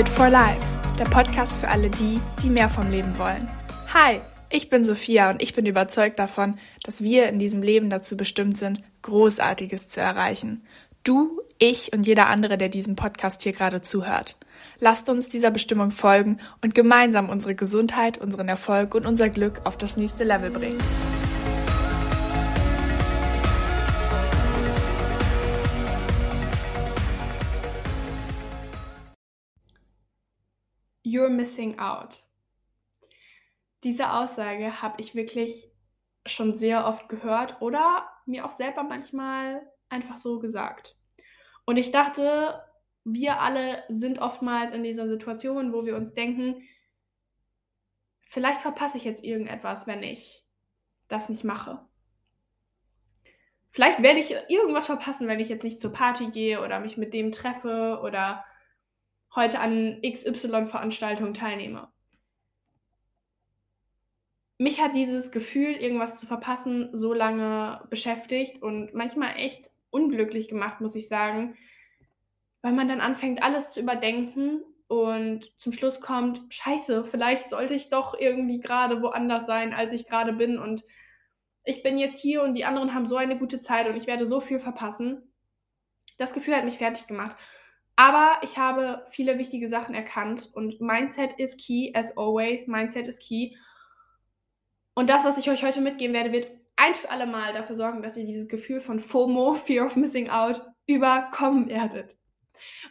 Fit for Life, der Podcast für alle die, die mehr vom Leben wollen. Hi, ich bin Sophia und ich bin überzeugt davon, dass wir in diesem Leben dazu bestimmt sind, Großartiges zu erreichen. Du, ich und jeder andere, der diesem Podcast hier gerade zuhört. Lasst uns dieser Bestimmung folgen und gemeinsam unsere Gesundheit, unseren Erfolg und unser Glück auf das nächste Level bringen. You're missing out. Diese Aussage habe ich wirklich schon sehr oft gehört oder mir auch selber manchmal einfach so gesagt. Und ich dachte, wir alle sind oftmals in dieser Situation, wo wir uns denken, vielleicht verpasse ich jetzt irgendetwas, wenn ich das nicht mache. Vielleicht werde ich irgendwas verpassen, wenn ich jetzt nicht zur Party gehe oder mich mit dem treffe oder heute an XY-Veranstaltungen teilnehme. Mich hat dieses Gefühl, irgendwas zu verpassen, so lange beschäftigt und manchmal echt unglücklich gemacht, muss ich sagen, weil man dann anfängt, alles zu überdenken und zum Schluss kommt, scheiße, vielleicht sollte ich doch irgendwie gerade woanders sein, als ich gerade bin und ich bin jetzt hier und die anderen haben so eine gute Zeit und ich werde so viel verpassen. Das Gefühl hat mich fertig gemacht. Aber ich habe viele wichtige Sachen erkannt und Mindset is key, as always. Mindset is key. Und das, was ich euch heute mitgeben werde, wird ein für alle Mal dafür sorgen, dass ihr dieses Gefühl von FOMO, Fear of Missing Out, überkommen werdet.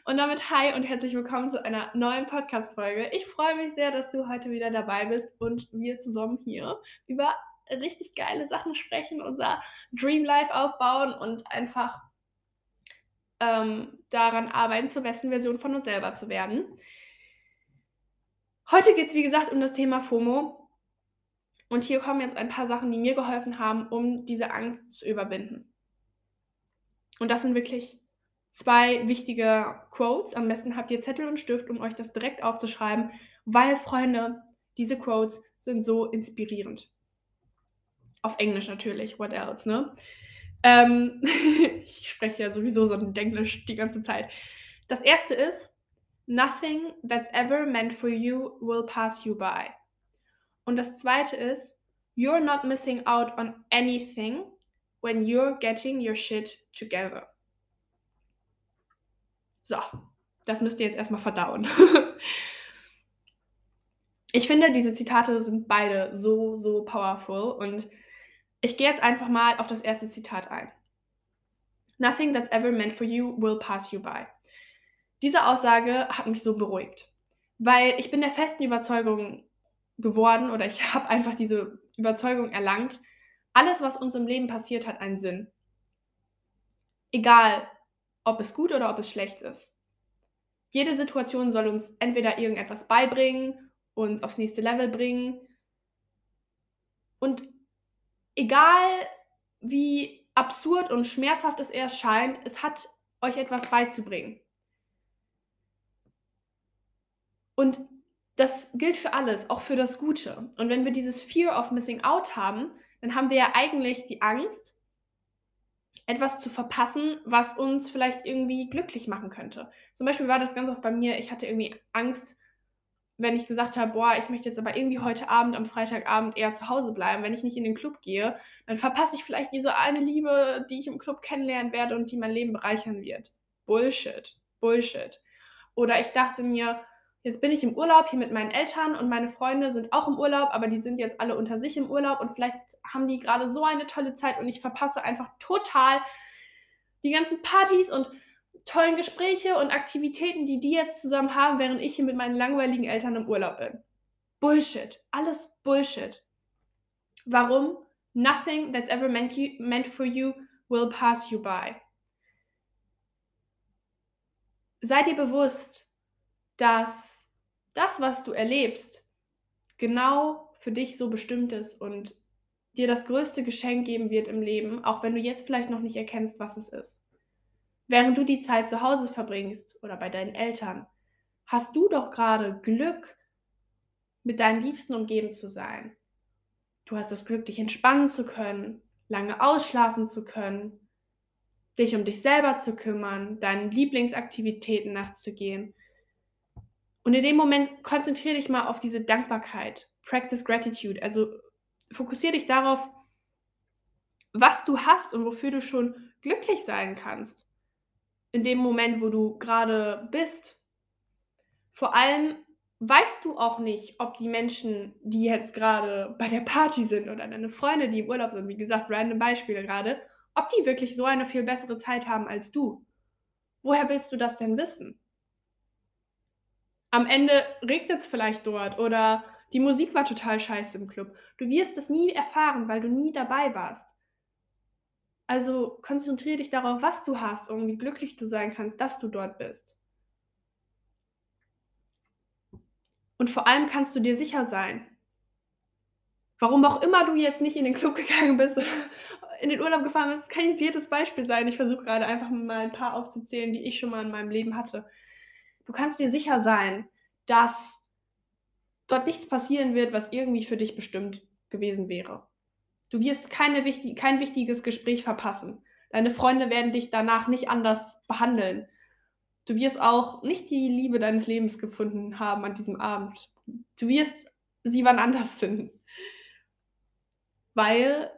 Und damit hi und herzlich willkommen zu einer neuen Podcast-Folge. Ich freue mich sehr, dass du heute wieder dabei bist und wir zusammen hier über richtig geile Sachen sprechen, unser Dream Life aufbauen und einfach ähm, daran arbeiten, zur besten Version von uns selber zu werden. Heute geht es, wie gesagt, um das Thema FOMO. Und hier kommen jetzt ein paar Sachen, die mir geholfen haben, um diese Angst zu überwinden. Und das sind wirklich zwei wichtige Quotes. Am besten habt ihr Zettel und Stift, um euch das direkt aufzuschreiben, weil, Freunde, diese Quotes sind so inspirierend. Auf Englisch natürlich, what else, ne? Ähm, ich spreche ja sowieso so ein Denglisch die ganze Zeit. Das erste ist, Nothing that's ever meant for you will pass you by. Und das zweite ist, You're not missing out on anything when you're getting your shit together. So, das müsst ihr jetzt erstmal verdauen. ich finde, diese Zitate sind beide so, so powerful und ich gehe jetzt einfach mal auf das erste Zitat ein. Nothing that's ever meant for you will pass you by. Diese Aussage hat mich so beruhigt, weil ich bin der festen Überzeugung geworden oder ich habe einfach diese Überzeugung erlangt, alles, was uns im Leben passiert, hat einen Sinn. Egal, ob es gut oder ob es schlecht ist. Jede Situation soll uns entweder irgendetwas beibringen, uns aufs nächste Level bringen. Und egal wie absurd und schmerzhaft es erst scheint, es hat euch etwas beizubringen. Und das gilt für alles, auch für das Gute. Und wenn wir dieses Fear of Missing Out haben, dann haben wir ja eigentlich die Angst, etwas zu verpassen, was uns vielleicht irgendwie glücklich machen könnte. Zum Beispiel war das ganz oft bei mir, ich hatte irgendwie Angst, wenn ich gesagt habe, boah, ich möchte jetzt aber irgendwie heute Abend, am Freitagabend eher zu Hause bleiben, wenn ich nicht in den Club gehe, dann verpasse ich vielleicht diese eine Liebe, die ich im Club kennenlernen werde und die mein Leben bereichern wird. Bullshit. Bullshit. Oder ich dachte mir, jetzt bin ich im Urlaub hier mit meinen Eltern und meine Freunde sind auch im Urlaub, aber die sind jetzt alle unter sich im Urlaub und vielleicht haben die gerade so eine tolle Zeit und ich verpasse einfach total die ganzen Partys und tollen Gespräche und Aktivitäten, die die jetzt zusammen haben, während ich hier mit meinen langweiligen Eltern im Urlaub bin. Bullshit. Alles Bullshit. Warum? Nothing that's ever meant, you, meant for you will pass you by. Sei dir bewusst, dass das, was du erlebst, genau für dich so bestimmt ist und dir das größte Geschenk geben wird im Leben, auch wenn du jetzt vielleicht noch nicht erkennst, was es ist. Während du die Zeit zu Hause verbringst oder bei deinen Eltern, hast du doch gerade Glück, mit deinen Liebsten umgeben zu sein. Du hast das Glück, dich entspannen zu können, lange ausschlafen zu können, dich um dich selber zu kümmern, deinen Lieblingsaktivitäten nachzugehen. Und in dem Moment konzentriere dich mal auf diese Dankbarkeit. Practice Gratitude. Also fokussiere dich darauf, was du hast und wofür du schon glücklich sein kannst. In dem Moment, wo du gerade bist. Vor allem weißt du auch nicht, ob die Menschen, die jetzt gerade bei der Party sind oder deine Freunde, die im Urlaub sind, wie gesagt, random Beispiele gerade, ob die wirklich so eine viel bessere Zeit haben als du. Woher willst du das denn wissen? Am Ende regnet es vielleicht dort oder die Musik war total scheiße im Club. Du wirst es nie erfahren, weil du nie dabei warst. Also konzentriere dich darauf, was du hast und wie glücklich du sein kannst, dass du dort bist. Und vor allem kannst du dir sicher sein. Warum auch immer du jetzt nicht in den Club gegangen bist oder in den Urlaub gefahren bist, kann jetzt jedes Beispiel sein. Ich versuche gerade einfach mal ein paar aufzuzählen, die ich schon mal in meinem Leben hatte. Du kannst dir sicher sein, dass dort nichts passieren wird, was irgendwie für dich bestimmt gewesen wäre. Du wirst keine wichtig, kein wichtiges Gespräch verpassen. Deine Freunde werden dich danach nicht anders behandeln. Du wirst auch nicht die Liebe deines Lebens gefunden haben an diesem Abend. Du wirst sie wann anders finden. Weil,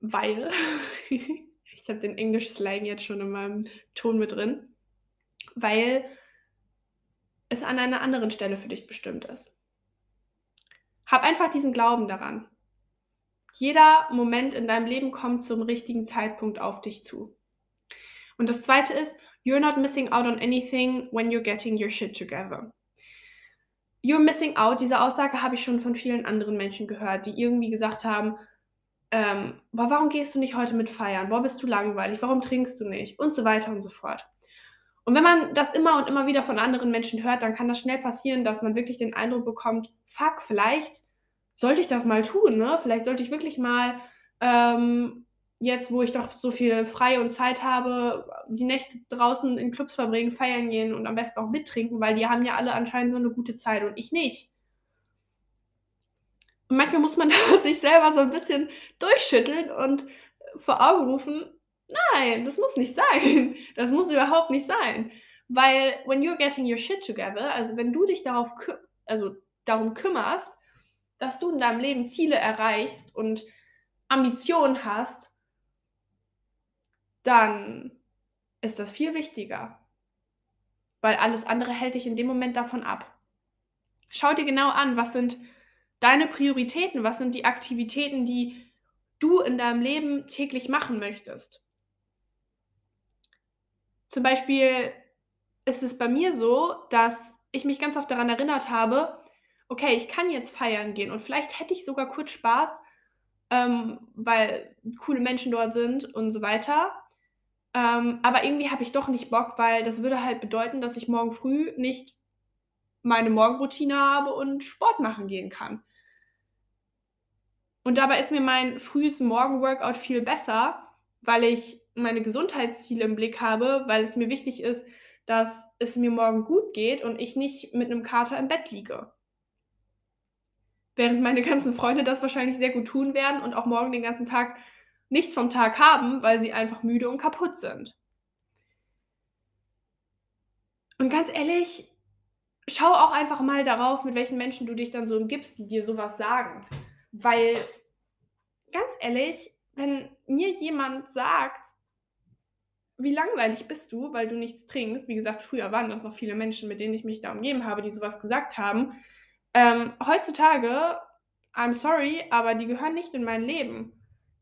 weil, ich habe den Englisch-Slang jetzt schon in meinem Ton mit drin, weil es an einer anderen Stelle für dich bestimmt ist. Hab einfach diesen Glauben daran. Jeder Moment in deinem Leben kommt zum richtigen Zeitpunkt auf dich zu. Und das zweite ist, You're not missing out on anything when you're getting your shit together. You're missing out, diese Aussage habe ich schon von vielen anderen Menschen gehört, die irgendwie gesagt haben, ähm, boah, warum gehst du nicht heute mit feiern? Boah, bist du langweilig? Warum trinkst du nicht? Und so weiter und so fort. Und wenn man das immer und immer wieder von anderen Menschen hört, dann kann das schnell passieren, dass man wirklich den Eindruck bekommt, fuck, vielleicht sollte ich das mal tun, ne? Vielleicht sollte ich wirklich mal ähm, jetzt, wo ich doch so viel freie und Zeit habe, die Nächte draußen in Clubs verbringen, feiern gehen und am besten auch mittrinken, weil die haben ja alle anscheinend so eine gute Zeit und ich nicht. Und manchmal muss man sich selber so ein bisschen durchschütteln und vor Augen rufen, nein, das muss nicht sein. Das muss überhaupt nicht sein. Weil when you're getting your shit together, also wenn du dich darauf also darum kümmerst, dass du in deinem Leben Ziele erreichst und Ambitionen hast, dann ist das viel wichtiger. Weil alles andere hält dich in dem Moment davon ab. Schau dir genau an, was sind deine Prioritäten, was sind die Aktivitäten, die du in deinem Leben täglich machen möchtest. Zum Beispiel ist es bei mir so, dass ich mich ganz oft daran erinnert habe, okay, ich kann jetzt feiern gehen und vielleicht hätte ich sogar kurz Spaß, ähm, weil coole Menschen dort sind und so weiter. Ähm, aber irgendwie habe ich doch nicht Bock, weil das würde halt bedeuten, dass ich morgen früh nicht meine Morgenroutine habe und Sport machen gehen kann. Und dabei ist mir mein frühes Morgenworkout viel besser, weil ich meine Gesundheitsziele im Blick habe, weil es mir wichtig ist, dass es mir morgen gut geht und ich nicht mit einem Kater im Bett liege. Während meine ganzen Freunde das wahrscheinlich sehr gut tun werden und auch morgen den ganzen Tag nichts vom Tag haben, weil sie einfach müde und kaputt sind. Und ganz ehrlich, schau auch einfach mal darauf, mit welchen Menschen du dich dann so umgibst, die dir sowas sagen. Weil, ganz ehrlich, wenn mir jemand sagt, wie langweilig bist du, weil du nichts trinkst, wie gesagt, früher waren das noch viele Menschen, mit denen ich mich da umgeben habe, die sowas gesagt haben. Ähm, heutzutage, I'm sorry, aber die gehören nicht in mein Leben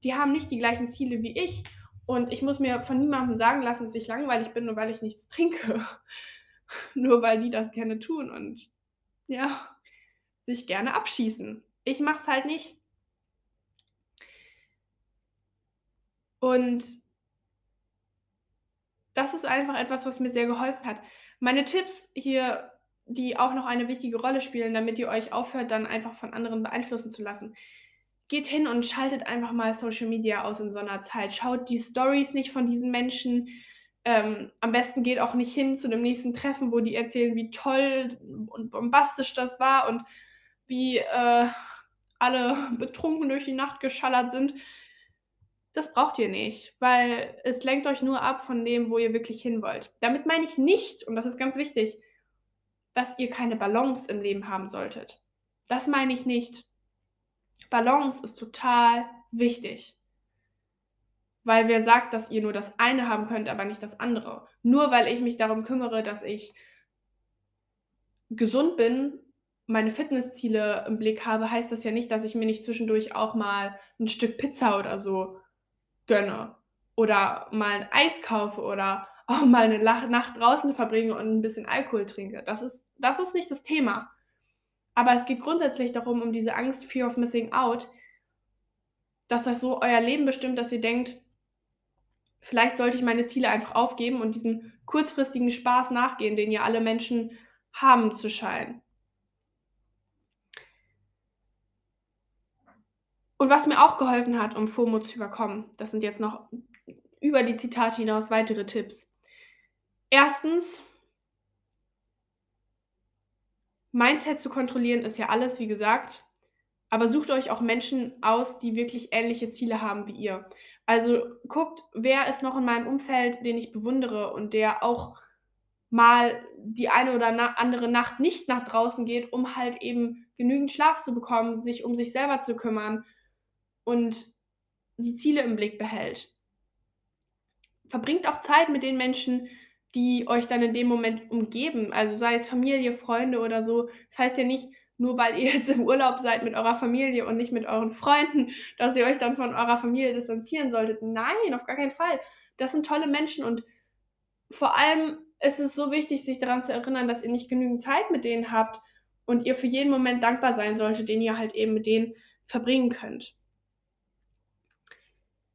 die haben nicht die gleichen Ziele wie ich. Und ich muss mir von niemandem sagen lassen, dass ich langweilig bin, nur weil ich nichts trinke. nur weil die das gerne tun und ja, sich gerne abschießen. Ich mache es halt nicht. Und das ist einfach etwas, was mir sehr geholfen hat. Meine Tipps hier, die auch noch eine wichtige Rolle spielen, damit ihr euch aufhört, dann einfach von anderen beeinflussen zu lassen geht hin und schaltet einfach mal Social Media aus in so einer Zeit. Schaut die Stories nicht von diesen Menschen. Ähm, am besten geht auch nicht hin zu dem nächsten Treffen, wo die erzählen, wie toll und bombastisch das war und wie äh, alle betrunken durch die Nacht geschallert sind. Das braucht ihr nicht, weil es lenkt euch nur ab von dem, wo ihr wirklich hin wollt. Damit meine ich nicht, und das ist ganz wichtig, dass ihr keine Balance im Leben haben solltet. Das meine ich nicht. Balance ist total wichtig. Weil wer sagt, dass ihr nur das eine haben könnt, aber nicht das andere? Nur weil ich mich darum kümmere, dass ich gesund bin, meine Fitnessziele im Blick habe, heißt das ja nicht, dass ich mir nicht zwischendurch auch mal ein Stück Pizza oder so gönne oder mal ein Eis kaufe oder auch mal eine Nacht draußen verbringe und ein bisschen Alkohol trinke. Das ist, das ist nicht das Thema. Aber es geht grundsätzlich darum, um diese Angst, Fear of Missing Out, dass das so euer Leben bestimmt, dass ihr denkt, vielleicht sollte ich meine Ziele einfach aufgeben und diesen kurzfristigen Spaß nachgehen, den ja alle Menschen haben zu scheinen. Und was mir auch geholfen hat, um FOMO zu überkommen, das sind jetzt noch über die Zitate hinaus weitere Tipps. Erstens, Mindset zu kontrollieren ist ja alles, wie gesagt, aber sucht euch auch Menschen aus, die wirklich ähnliche Ziele haben wie ihr. Also guckt, wer ist noch in meinem Umfeld, den ich bewundere und der auch mal die eine oder andere Nacht nicht nach draußen geht, um halt eben genügend Schlaf zu bekommen, sich um sich selber zu kümmern und die Ziele im Blick behält. Verbringt auch Zeit mit den Menschen, die euch dann in dem Moment umgeben, also sei es Familie, Freunde oder so. Das heißt ja nicht, nur weil ihr jetzt im Urlaub seid mit eurer Familie und nicht mit euren Freunden, dass ihr euch dann von eurer Familie distanzieren solltet. Nein, auf gar keinen Fall. Das sind tolle Menschen und vor allem ist es so wichtig, sich daran zu erinnern, dass ihr nicht genügend Zeit mit denen habt und ihr für jeden Moment dankbar sein solltet, den ihr halt eben mit denen verbringen könnt.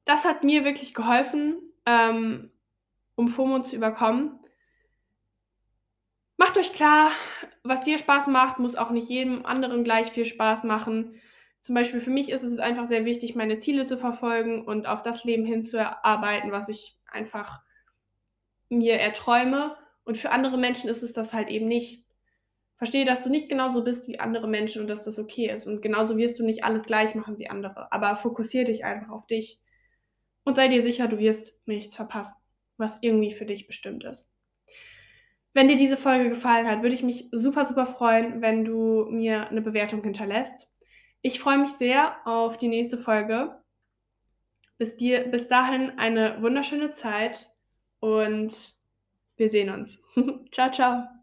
Das hat mir wirklich geholfen, ähm, um FOMO zu überkommen. Macht euch klar, was dir Spaß macht, muss auch nicht jedem anderen gleich viel Spaß machen. Zum Beispiel für mich ist es einfach sehr wichtig, meine Ziele zu verfolgen und auf das Leben hinzuarbeiten, was ich einfach mir erträume. Und für andere Menschen ist es das halt eben nicht. Verstehe, dass du nicht genauso bist wie andere Menschen und dass das okay ist. Und genauso wirst du nicht alles gleich machen wie andere. Aber fokussiere dich einfach auf dich. Und sei dir sicher, du wirst nichts verpassen, was irgendwie für dich bestimmt ist. Wenn dir diese Folge gefallen hat, würde ich mich super, super freuen, wenn du mir eine Bewertung hinterlässt. Ich freue mich sehr auf die nächste Folge. Bis, dir, bis dahin eine wunderschöne Zeit und wir sehen uns. ciao, ciao.